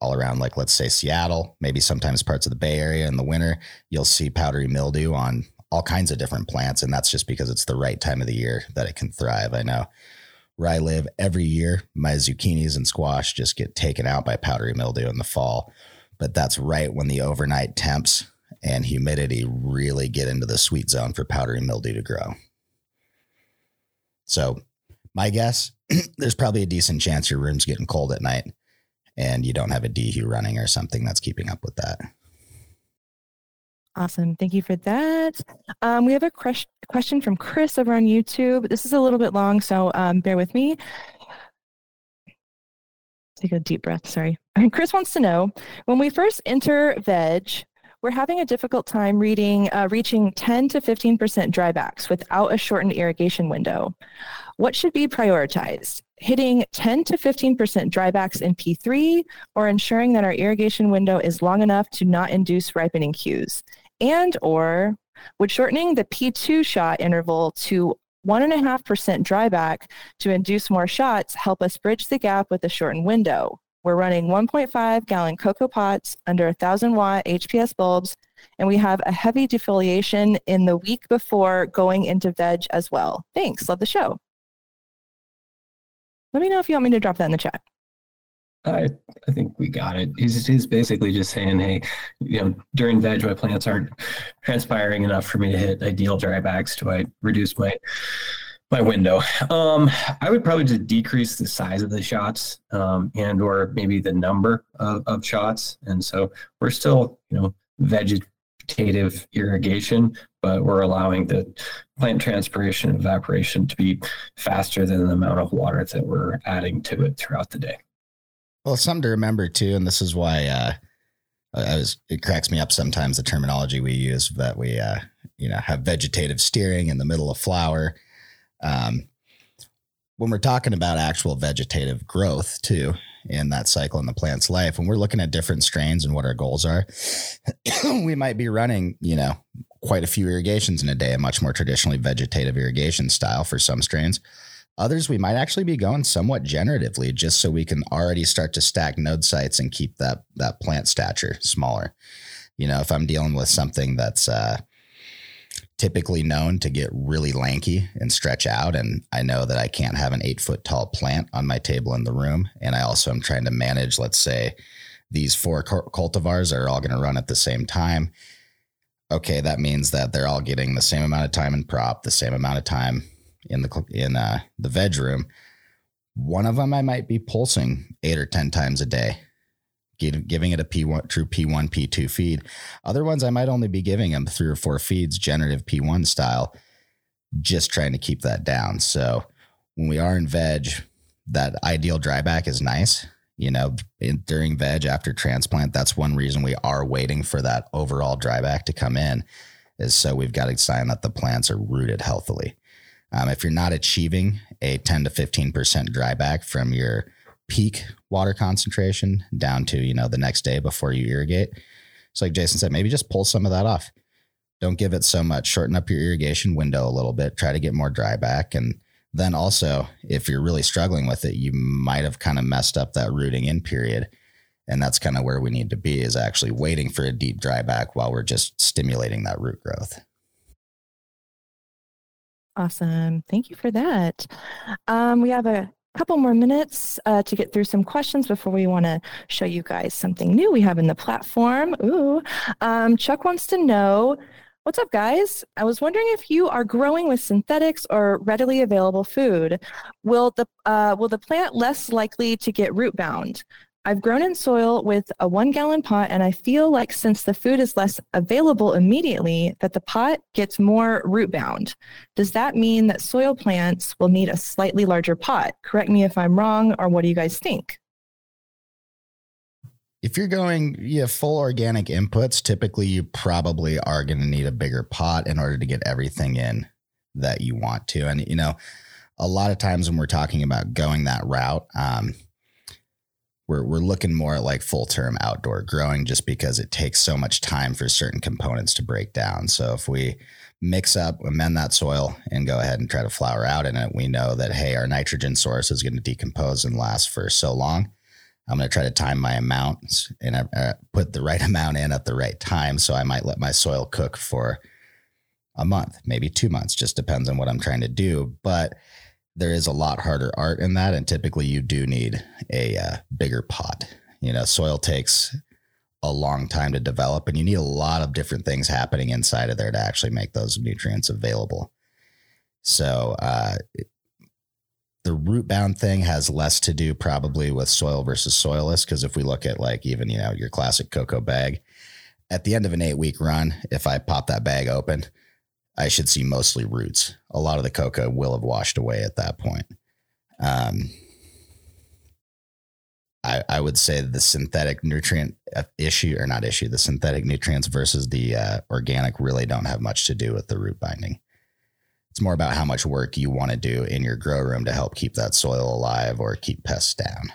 all around, like let's say Seattle, maybe sometimes parts of the Bay Area in the winter, you'll see powdery mildew on all kinds of different plants, and that's just because it's the right time of the year that it can thrive. I know where I live every year, my zucchinis and squash just get taken out by powdery mildew in the fall. But that's right when the overnight temps and humidity really get into the sweet zone for powdery mildew to grow. So, my guess, (clears throat) there's probably a decent chance your room's getting cold at night and you don't have a dehu running or something that's keeping up with that. Awesome. Thank you for that. Um, we have a question from Chris over on YouTube. This is a little bit long, so um, bear with me. Take a deep breath. Sorry. (laughs) Chris wants to know when we first enter veg, we're having a difficult time reading, uh, reaching 10 to 15% drybacks without a shortened irrigation window. What should be prioritized? Hitting 10 to 15% drybacks in P3 or ensuring that our irrigation window is long enough to not induce ripening cues? And or would shortening the P2 shot interval to 1.5% dryback to induce more shots help us bridge the gap with a shortened window? We're running 1.5 gallon coco pots under 1,000 watt HPS bulbs, and we have a heavy defoliation in the week before going into veg as well. Thanks. Love the show. Let me know if you want me to drop that in the chat. I I think we got it. He's he's basically just saying, hey, you know, during veg, my plants aren't transpiring enough for me to hit ideal drybacks. Do I reduce my my window? Um, I would probably just decrease the size of the shots, um, and or maybe the number of, of shots. And so we're still, you know, vegetative irrigation, but we're allowing the plant transpiration and evaporation to be faster than the amount of water that we're adding to it throughout the day. Well, something to remember too, and this is why uh, I was. It cracks me up sometimes the terminology we use that we, uh, you know, have vegetative steering in the middle of flower. Um, when we're talking about actual vegetative growth too in that cycle in the plant's life, when we're looking at different strains and what our goals are, (coughs) we might be running, you know, quite a few irrigations in a day, a much more traditionally vegetative irrigation style for some strains. Others, we might actually be going somewhat generatively just so we can already start to stack node sites and keep that, that plant stature smaller. You know, if I'm dealing with something that's uh, typically known to get really lanky and stretch out, and I know that I can't have an eight foot tall plant on my table in the room, and I also am trying to manage, let's say, these four cultivars are all going to run at the same time. Okay, that means that they're all getting the same amount of time in prop, the same amount of time in the in uh, the veg room, one of them I might be pulsing eight or ten times a day, giving it a P1 true P1 P2 feed. Other ones I might only be giving them three or four feeds, generative P1 style, just trying to keep that down. So when we are in veg, that ideal dryback is nice. You know, in, during veg after transplant, that's one reason we are waiting for that overall dryback to come in, is so we've got to sign that the plants are rooted healthily. Um, if you're not achieving a 10 to 15% dryback from your peak water concentration down to, you know, the next day before you irrigate, it's like Jason said, maybe just pull some of that off. Don't give it so much. Shorten up your irrigation window a little bit. Try to get more dryback. And then also, if you're really struggling with it, you might have kind of messed up that rooting in period. And that's kind of where we need to be is actually waiting for a deep dryback while we're just stimulating that root growth. Awesome. Thank you for that. Um, we have a couple more minutes uh, to get through some questions before we want to show you guys something new we have in the platform. Ooh, um, Chuck wants to know, what's up, guys? I was wondering if you are growing with synthetics or readily available food. Will the uh, will the plant less likely to get root bound? I've grown in soil with a one gallon pot, and I feel like since the food is less available immediately, that the pot gets more root bound. Does that mean that soil plants will need a slightly larger pot? Correct me if I'm wrong, or what do you guys think? If you're going you have full organic inputs, typically you probably are going to need a bigger pot in order to get everything in that you want to. And, you know, a lot of times when we're talking about going that route, um, we're we're looking more at like full term outdoor growing just because it takes so much time for certain components to break down. So if we mix up, amend that soil and go ahead and try to flower out in it, we know that hey, our nitrogen source is going to decompose and last for so long. I'm going to try to time my amounts and uh, put the right (laughs) amount in at the right time. So I might let my soil cook for a month, maybe two months, just depends on what I'm trying to do. But there is a lot harder art in that, and typically you do need a uh, bigger pot. You know, soil takes a long time to develop, and you need a lot of different things happening inside of there to actually make those nutrients available. So, uh, the root bound thing has less to do probably with soil versus soilless because if we look at like even you know your classic coco bag at the end of an eight week run if i pop that bag open I should see mostly roots. A lot of the coco will have washed away at that point. Um, I, I would say the synthetic nutrient uh, issue, or not issue, the synthetic nutrients versus the uh, organic really don't have much to do with the root binding. It's more about how much work you want to do in your grow room to help keep that soil alive or keep pests down.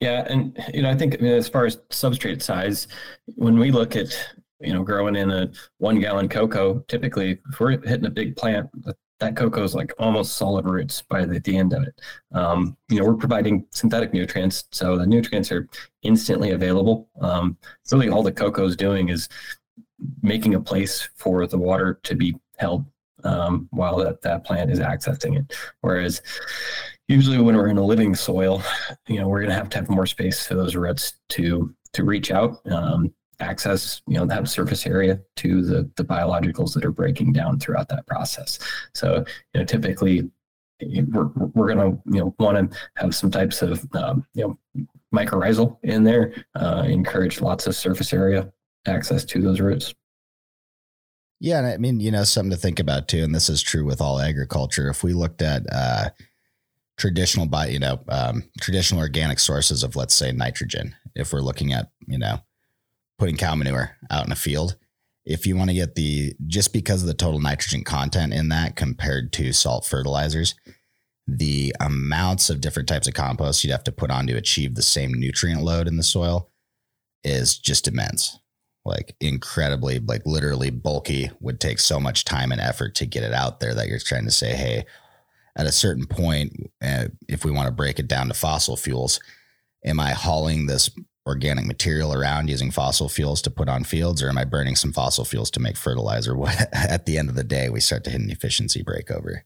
Yeah, and you know, I think I mean, as far as substrate size, when we look at you know, growing in a one gallon coco, typically if we're hitting a big plant, that coco is like almost solid roots by the, the end of it. Um, you know, we're providing synthetic nutrients, so the nutrients are instantly available. Um, really, all the coco is doing is making a place for the water to be held um, while that, that plant is accessing it. Whereas, usually when we're in a living soil, you know, we're going to have to have more space for those roots to to reach out, um, access, you know, that surface area to the the biologicals that are breaking down throughout that process. So, you know, typically we're, we're going to you know want to have some types of um, you know mycorrhizal in there uh, encourage lots of surface area access to those roots yeah and i mean you know something to think about too and this is true with all agriculture if we looked at uh, traditional by you know um, traditional organic sources of let's say nitrogen if we're looking at you know putting cow manure out in a field. If you want to get the just because of the total nitrogen content in that compared to salt fertilizers the amounts of different types of compost you'd have to put on to achieve the same nutrient load in the soil is just immense. Like incredibly like literally bulky would take so much time and effort to get it out there that you're trying to say hey at a certain point uh, if we want to break it down to fossil fuels am i hauling this organic material around using fossil fuels to put on fields or am i burning some fossil fuels to make fertilizer (laughs) at the end of the day we start to hit an efficiency breakover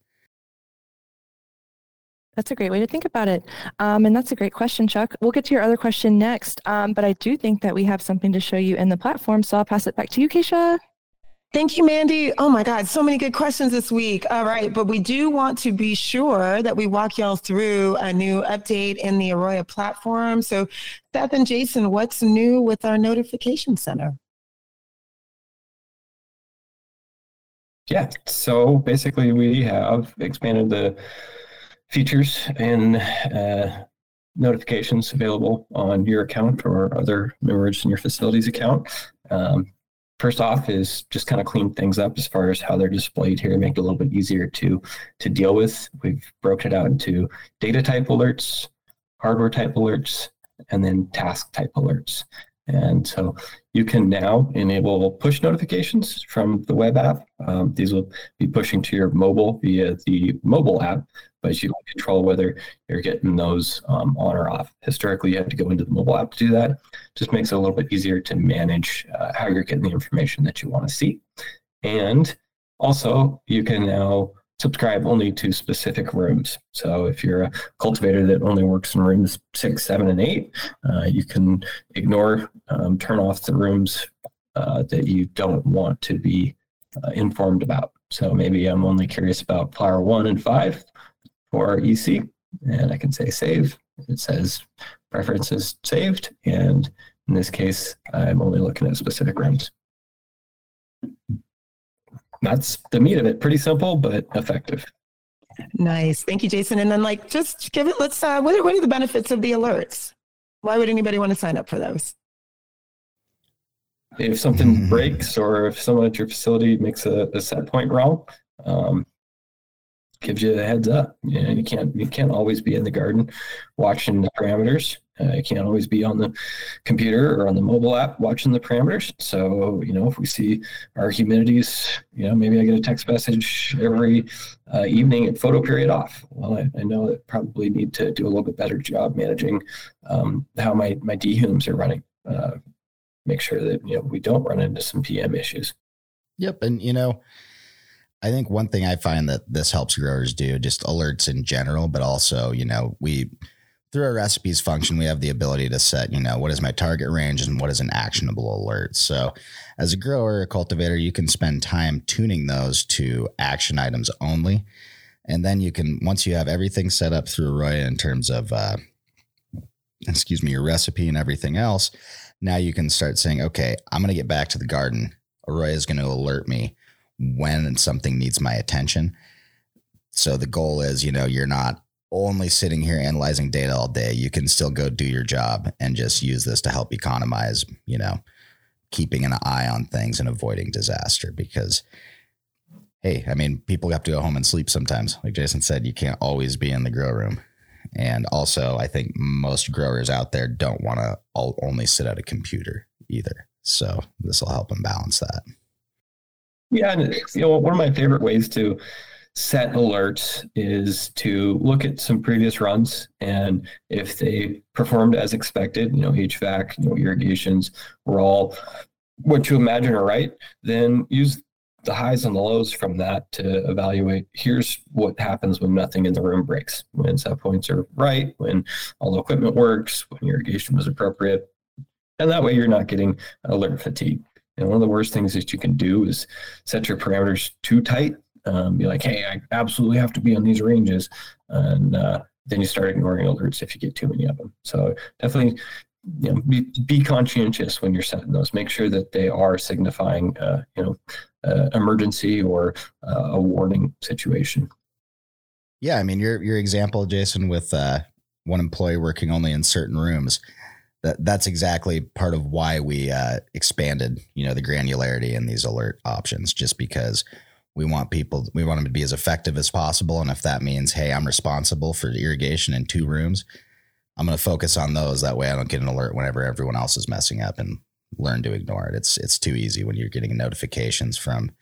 that's a great way to think about it. Um, and that's a great question, Chuck. We'll get to your other question next. Um, but I do think that we have something to show you in the platform. So I'll pass it back to you, Keisha. Thank you, Mandy. Oh my God, so many good questions this week. All right, but we do want to be sure that we walk y'all through a new update in the Aroya platform. So, Seth and Jason, what's new with our notification center? Yeah, so basically, we have expanded the features and uh, notifications available on your account or other members in your facilities account. Um, first off is just kind of clean things up as far as how they're displayed here, make it a little bit easier to to deal with. We've broken it out into data type alerts, hardware type alerts, and then task type alerts. And so you can now enable push notifications from the web app. Um, these will be pushing to your mobile via the mobile app, but you can control whether you're getting those um, on or off. Historically, you had to go into the mobile app to do that. Just makes it a little bit easier to manage uh, how you're getting the information that you want to see. And also, you can now subscribe only to specific rooms. So if you're a cultivator that only works in rooms six, seven, and eight, uh, you can ignore, um, turn off the rooms uh, that you don't want to be uh, informed about. So maybe I'm only curious about flower one and five for EC, and I can say save. It says preferences saved, and in this case, I'm only looking at specific rooms that's the meat of it. Pretty simple, but effective. Nice. Thank you, Jason. And then like, just give it, let's, uh, what are, what are the benefits of the alerts? Why would anybody want to sign up for those? If something breaks or if someone at your facility makes a, a set point wrong, um, gives you a heads up. You know, you can't you can't always be in the garden watching the parameters. Uh, you can't always be on the computer or on the mobile app watching the parameters. So, you know, if we see our humidities, you know, maybe I get a text message every uh, evening at photo period off. Well, I, I know that probably need to do a little bit better job managing um, how my, my dehums are running. Uh, make sure that, you know, we don't run into some PM issues. Yep. And, you know, I think one thing I find that this helps growers do, just alerts in general, but also, you know, we, through our recipes function, we have the ability to set, you know, what is my target range and what is an actionable alert. So, as a grower, a cultivator, you can spend time tuning those to action items only. And then you can, once you have everything set up through Aroya in terms of, uh, excuse me, your recipe and everything else, now you can start saying, okay, I'm going to get back to the garden. Aroya is going to alert me when something needs my attention. So the goal is, you know, you're not only sitting here analyzing data all day. You can still go do your job and just use this to help economize, you know, keeping an eye on things and avoiding disaster because hey, I mean, people have to go home and sleep sometimes. Like Jason said, you can't always be in the grow room. And also, I think most growers out there don't want to only sit at a computer either. So this will help them balance that. Yeah, and you know, one of my favorite ways to set alerts is to look at some previous runs and if they performed as expected, you know, HVAC, you know, irrigations were all what you imagine are right, then use the highs and the lows from that to evaluate here's what happens when nothing in the room breaks, when set points are right, when all the equipment works, when irrigation was appropriate. And that way you're not getting alert fatigue. And one of the worst things that you can do is set your parameters too tight. Um, be like, hey, I absolutely have to be on these ranges. And uh, then you start ignoring alerts if you get too many of them. So definitely you know, be, be conscientious when you're setting those. Make sure that they are signifying, uh, you know, uh, emergency or uh, a warning situation. Yeah, I mean your your example, Jason, with uh, one employee working only in certain rooms. That that's exactly part of why we uh, expanded, you know, the granularity in these alert options, just because we want people, we want them to be as effective as possible, and if that means, hey, I'm responsible for irrigation in two rooms, I'm going to focus on those. That way, I don't get an alert whenever everyone else is messing up and learn to ignore it. It's it's too easy when you're getting notifications from,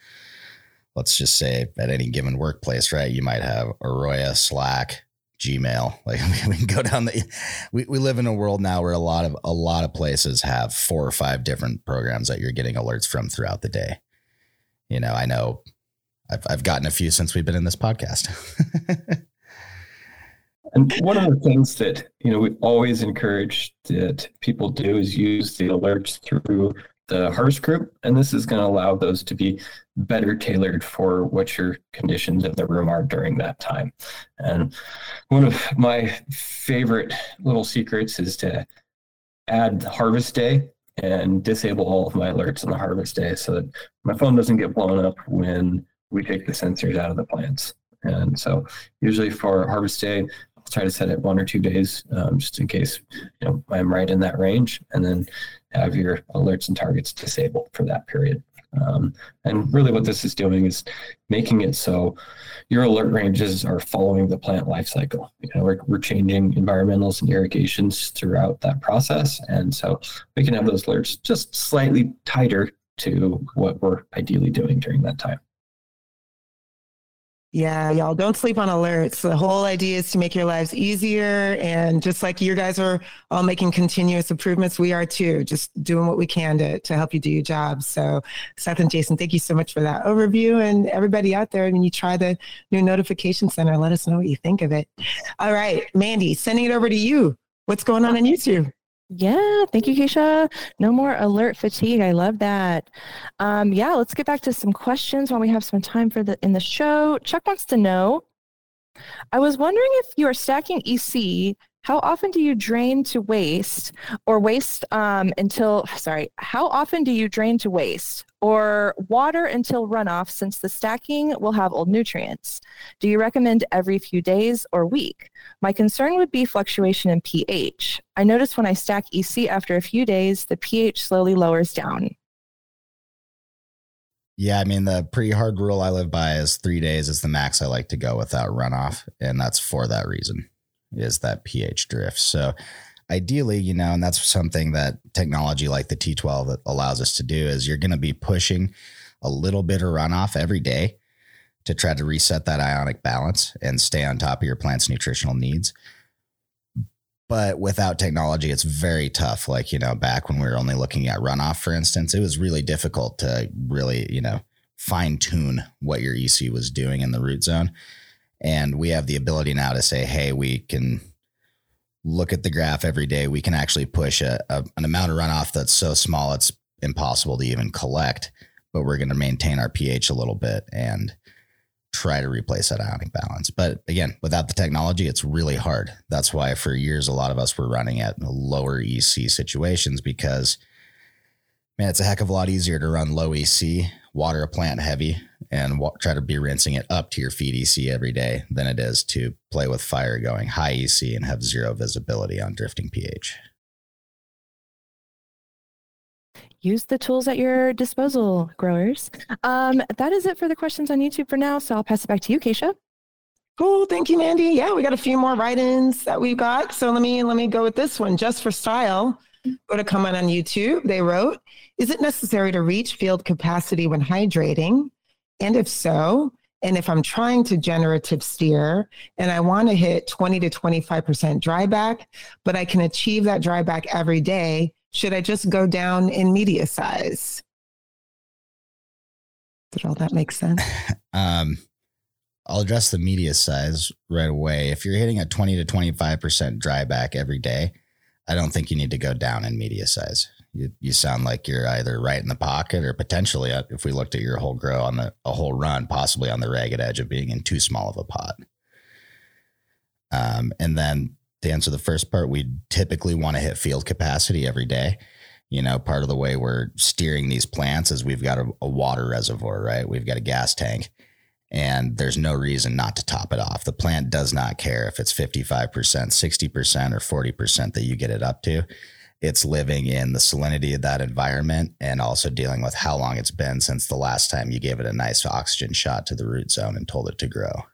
let's just say, at any given workplace, right? You might have Aroya, Slack, Gmail. (laughs) Like we can go down the. We, we live in a world now where a lot of a lot of places have four or five different programs that you're getting alerts from throughout the day. You know, I know I've I've gotten a few since we've been in this podcast. (laughs) And one of the things that you know we always encourage that people do is use the alerts through the harvest group, and this is going to allow those to be better tailored for what your conditions in the room are during that time. And one of my favorite little secrets is to add harvest day and disable all of my alerts on the harvest day so that my phone doesn't get blown up when we take the sensors out of the plants. And so usually for harvest day, I'll try to set it one or two days um, just in case you know I'm right in that range, and then have your alerts and targets disabled for that period. Um, and really, what this is doing is making it so your alert ranges are following the plant life cycle. You know, we're, we're changing environmentals and irrigations throughout that process, and so we can have those alerts just slightly tighter to what we're ideally doing during that time. Yeah, y'all don't sleep on alerts. The whole idea is to make your lives easier. And just like you guys are all making continuous improvements, we are too, just doing what we can to, to help you do your job. So, Seth and Jason, thank you so much for that overview. And everybody out there, when you try the new notification center, let us know what you think of it. All right, Mandy, sending it over to you. What's going on on YouTube? Yeah, thank you, Keisha. No more alert fatigue. I love that. Um, yeah, let's get back to some questions while we have some time for the in the show. Chuck wants to know. I was wondering if you are stacking EC how often do you drain to waste or waste um, until, sorry, how often do you drain to waste or water until runoff since the stacking will have old nutrients? Do you recommend every few days or week? My concern would be fluctuation in pH. I notice when I stack EC after a few days, the pH slowly lowers down. Yeah, I mean the pretty hard rule I live by is three days is the max I like to go without runoff, and that's for that reason is that pH drift. So ideally, you know, and that's something that technology like the T12 allows us to do is you're going to be pushing a little bit of runoff every day to try to reset that ionic balance and stay on top of your plant's nutritional needs. But without technology, it's very tough. Like, you know, back when we were only looking at runoff, for instance, it was really difficult to really, you know, fine tune what your EC was doing in the root zone. And we have the ability now to say, hey, we can look at the graph every day. We can actually push a, a, an amount of runoff that's so small it's impossible to even collect, but we're going to maintain our pH a little bit and try to replace that ionic balance. But again, without the technology, it's really hard. That's why for years, a lot of us were running at lower EC situations because, man, it's a heck of a lot easier to run low EC, water a plant heavy, and wa- try to be rinsing it up to your feed EC every day than it is to play with fire going high EC and have zero visibility on drifting pH. Use the tools at your disposal, growers. Um, that is it for the questions on YouTube for now. So I'll pass it back to you, Keisha. Cool, thank you, Mandy. Yeah, we got a few more write-ins that we've got. So let me let me go with this one. Just for style, go to comment on YouTube. They wrote, "Is it necessary to reach field capacity when hydrating? And if so, and if I'm trying to generative steer and I want to hit 20 to 25% dryback, but I can achieve that dryback every day, should I just go down in media size? Did all that make sense? (laughs) Um, I'll address the media size right away. If you're hitting a 20 to 25% dryback every day, I don't think you need to go down in media size. You, you sound like you're either right in the pocket or potentially, uh, if we looked at your whole grow on the a whole run, possibly on the ragged edge of being in too small of a pot. Um, and then to answer the first part, we typically want to hit field capacity every day. You know, part of the way we're steering these plants is we've got a, a water reservoir, right? We've got a gas tank and there's no reason not to top it off. The plant does not care if it's 55%, 60%, or 40% that you get it up to. It's living in the salinity of that environment and also dealing with how long it's been since the last time you gave it a nice oxygen shot to the root zone and told it to grow.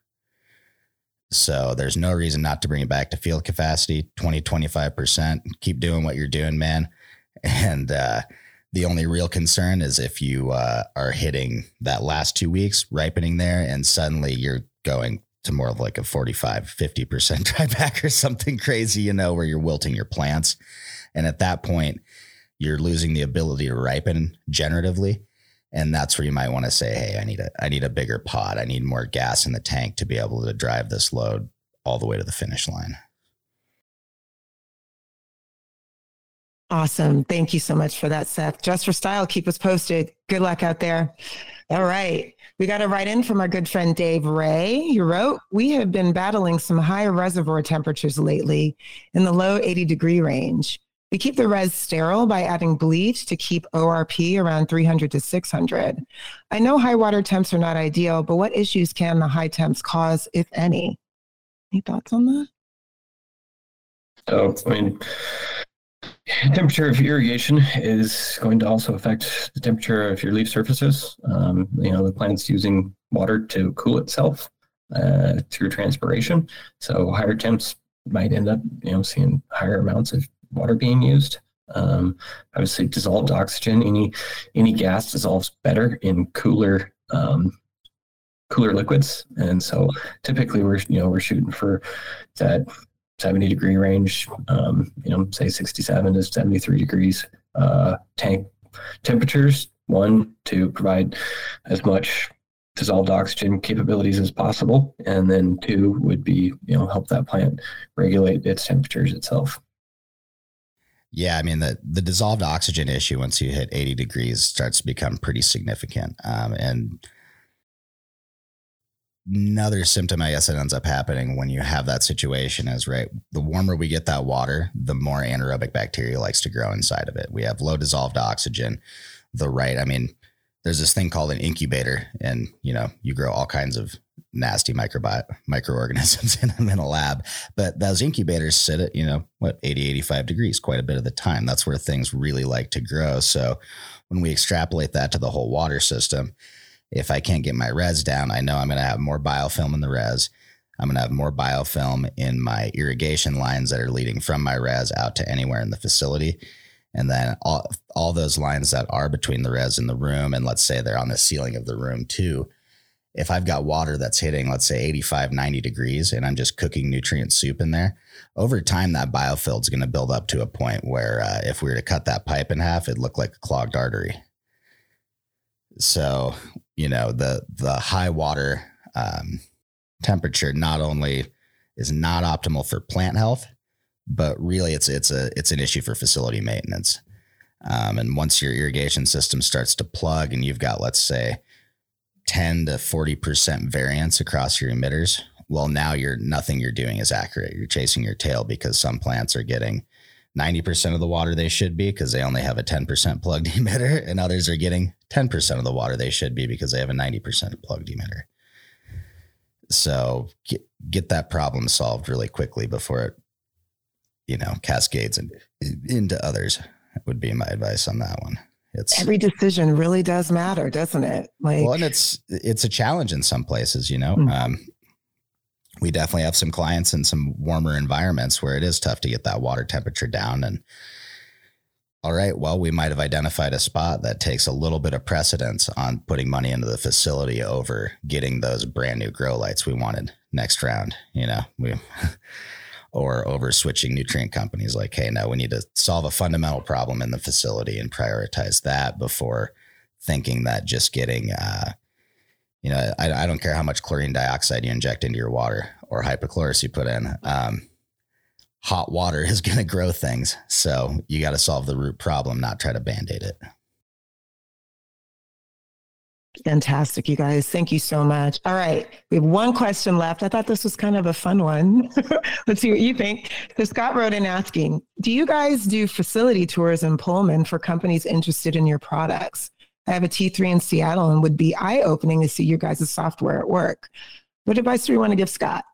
So there's no reason not to bring it back to field capacity, 20, 25%. Keep doing what you're doing, man. And uh, the only real concern is if you uh, are hitting that last two weeks, ripening there, and suddenly you're going to more of like a 45, 50% (laughs) dry back or something crazy, you know, where you're wilting your plants. And at that point, you're losing the ability to ripen generatively. And that's where you might want to say, hey, I need a I need a bigger pot. I need more gas in the tank to be able to drive this load all the way to the finish line. Awesome. Thank you so much for that, Seth. Just for style, keep us posted. Good luck out there. All right. We got a write in from our good friend Dave Ray. You wrote, We have been battling some high reservoir temperatures lately in the low 80 degree range. We keep the res sterile by adding bleach to keep ORP around 300 to 600. I know high water temps are not ideal, but what issues can the high temps cause, if any? Any thoughts on that? So, I mean, temperature of irrigation is going to also affect the temperature of your leaf surfaces. Um, you know, the plant's using water to cool itself uh, through transpiration. So higher temps might end up, you know, seeing higher amounts of water being used. Um, obviously, dissolved oxygen, any any gas dissolves better in cooler um, cooler liquids, and so typically we're you know we're shooting for that 70 degree range, um, you know, say 67 to 73 degrees uh, tank temperatures. One, to provide as much dissolved oxygen capabilities as possible. And then two would be, you know, help that plant regulate its temperatures itself. Yeah, I mean the the dissolved oxygen issue once you hit 80 degrees starts to become pretty significant. Um, and another symptom I guess that ends up happening when you have that situation is right the warmer we get that water the more anaerobic bacteria likes to grow inside of it we have low dissolved oxygen the right I mean there's this thing called an incubator and you know you grow all kinds of nasty microbi- microorganisms (laughs) in them in a lab but those incubators sit at you know what 80 85 degrees quite a bit of the time that's where things really like to grow so when we extrapolate that to the whole water system if I can't get my res down, I know I'm going to have more biofilm in the res. I'm going to have more biofilm in my irrigation lines that are leading from my res out to anywhere in the facility. And then all, all those lines that are between the res and the room, and let's say they're on the ceiling of the room too. If I've got water that's hitting, let's say 85, 90 degrees, and I'm just cooking nutrient soup in there, over time, that biofilm is going to build up to a point where uh, if we were to cut that pipe in half, it'd look like a clogged artery. So you know the the high water um, temperature not only is not optimal for plant health, but really it's it's a it's an issue for facility maintenance. Um, and once your irrigation system starts to plug, and you've got let's say ten to forty percent variance across your emitters, well, now you're nothing you're doing is accurate. You're chasing your tail because some plants are getting 90% of the water they should be because they only have a 10% plugged (laughs) emitter, and others are getting 10% of the water they should be because they have a 90% plugged emitter. So get, get that problem solved really quickly before it, you know, cascades into, into others would be my advice on that one. It's every decision really does matter, doesn't it? Like, well, and it's it's a challenge in some places, you know. Mm-hmm. Um, we definitely have some clients in some warmer environments where it is tough to get that water temperature down. And all right, well, we might have identified a spot that takes a little bit of precedence on putting money into the facility over getting those brand new grow lights we wanted next round, you know, we (laughs) or over switching nutrient companies like, hey, no, we need to solve a fundamental problem in the facility and prioritize that before thinking that just getting uh, you know, I, I don't care how much chlorine dioxide you inject into your water or hypochlorous you put in. Um, hot water (laughs) is going to grow things. So you got to solve the root problem, not try to band aid it. Fantastic, you guys. Thank you so much. All right. We have one question left. I thought this was kind of a fun one. (laughs) Let's see what you think. So, Scott wrote in asking Do you guys do facility tours in Pullman for companies interested in your products? I have a T3 in Seattle and would be eye opening to see your guys' software at work. What advice do you want to give Scott?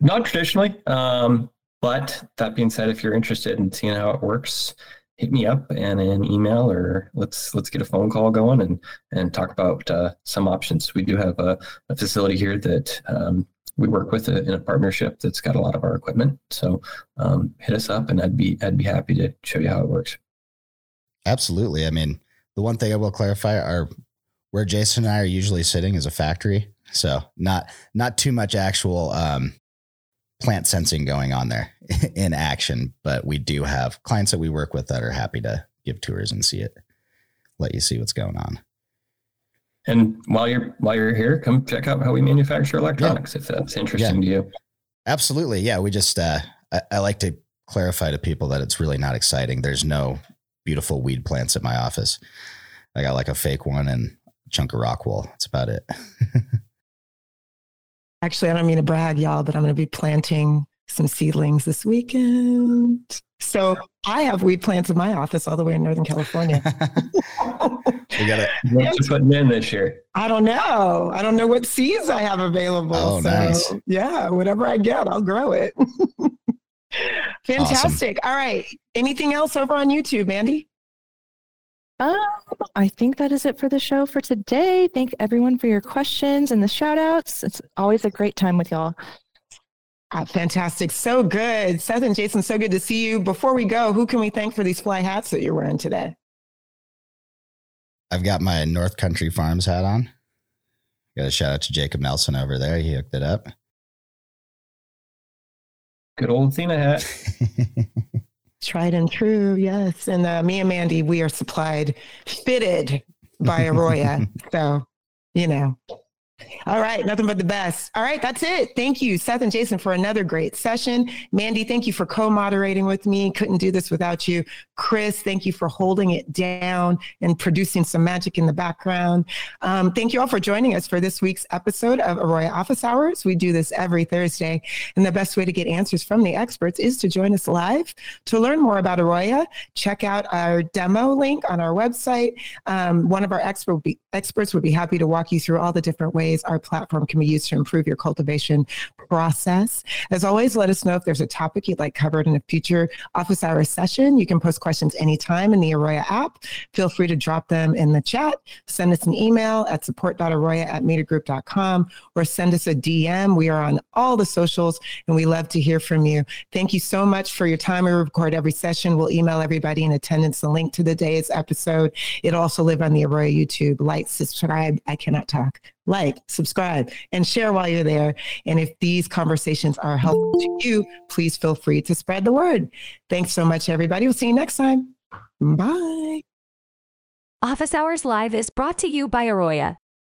Not traditionally, um, but that being said, if you're interested in seeing how it works, hit me up and an email or let's let's get a phone call going and and talk about uh, some options. We do have a, a facility here that um, we work with a, in a partnership that's got a lot of our equipment. So um, hit us up and I'd be I'd be happy to show you how it works. Absolutely. I mean, the one thing I will clarify are where Jason and I are usually sitting is a factory. So not not too much actual um, plant sensing going on there (laughs) in action, but we do have clients that we work with that are happy to give tours and see it, let you see what's going on. And while you're while you're here, come check out how we manufacture electronics yeah. if that's interesting yeah. to you. Absolutely, yeah. We just uh, I, I like to clarify to people that it's really not exciting. There's no beautiful weed plants at my office. I got like a fake one and a chunk of rock wool. That's about it. (laughs) Actually, I don't mean to brag, y'all, but I'm going to be planting some seedlings this weekend. So I have weed plants in my office all the way in Northern California. (laughs) we got it. What you putting in this year? I don't know. I don't know what seeds I have available. Oh, so nice. yeah, whatever I get, I'll grow it. (laughs) Fantastic. Awesome. All right. Anything else over on YouTube, Mandy? Um, I think that is it for the show for today. Thank everyone for your questions and the shout outs. It's always a great time with y'all. Ah, fantastic. So good. Seth and Jason, so good to see you. Before we go, who can we thank for these fly hats that you're wearing today? I've got my North Country Farms hat on. Got a shout out to Jacob Nelson over there. He hooked it up. Good old Athena hat. (laughs) Tried and true, yes. And uh, me and Mandy, we are supplied, fitted by Aroya. (laughs) so, you know, all right, nothing but the best. All right, that's it. Thank you, Seth and Jason, for another great session. Mandy, thank you for co moderating with me. Couldn't do this without you. Chris, thank you for holding it down and producing some magic in the background. Um, thank you all for joining us for this week's episode of Aroya Office Hours. We do this every Thursday, and the best way to get answers from the experts is to join us live. To learn more about Aroya, check out our demo link on our website. Um, one of our expert experts would be happy to walk you through all the different ways ways our platform can be used to improve your cultivation process. As always, let us know if there's a topic you'd like covered in a future office hour session. You can post questions anytime in the Aroya app. Feel free to drop them in the chat. Send us an email at support.aroya at metergroup.com or send us a DM. We are on all the socials and we love to hear from you. Thank you so much for your time. We record every session. We'll email everybody in attendance the link to the day's episode. It'll also live on the Aroya YouTube. Like, subscribe. I cannot talk like, subscribe, and share while you're there. And if these conversations are helpful to you, please feel free to spread the word. Thanks so much, everybody. We'll see you next time. Bye. Office Hours Live is brought to you by Aroya,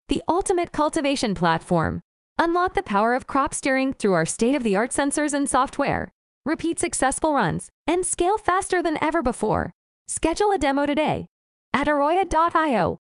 the ultimate cultivation platform. Unlock the power of crop steering through our state of the art sensors and software. Repeat successful runs and scale faster than ever before. Schedule a demo today at aroya.io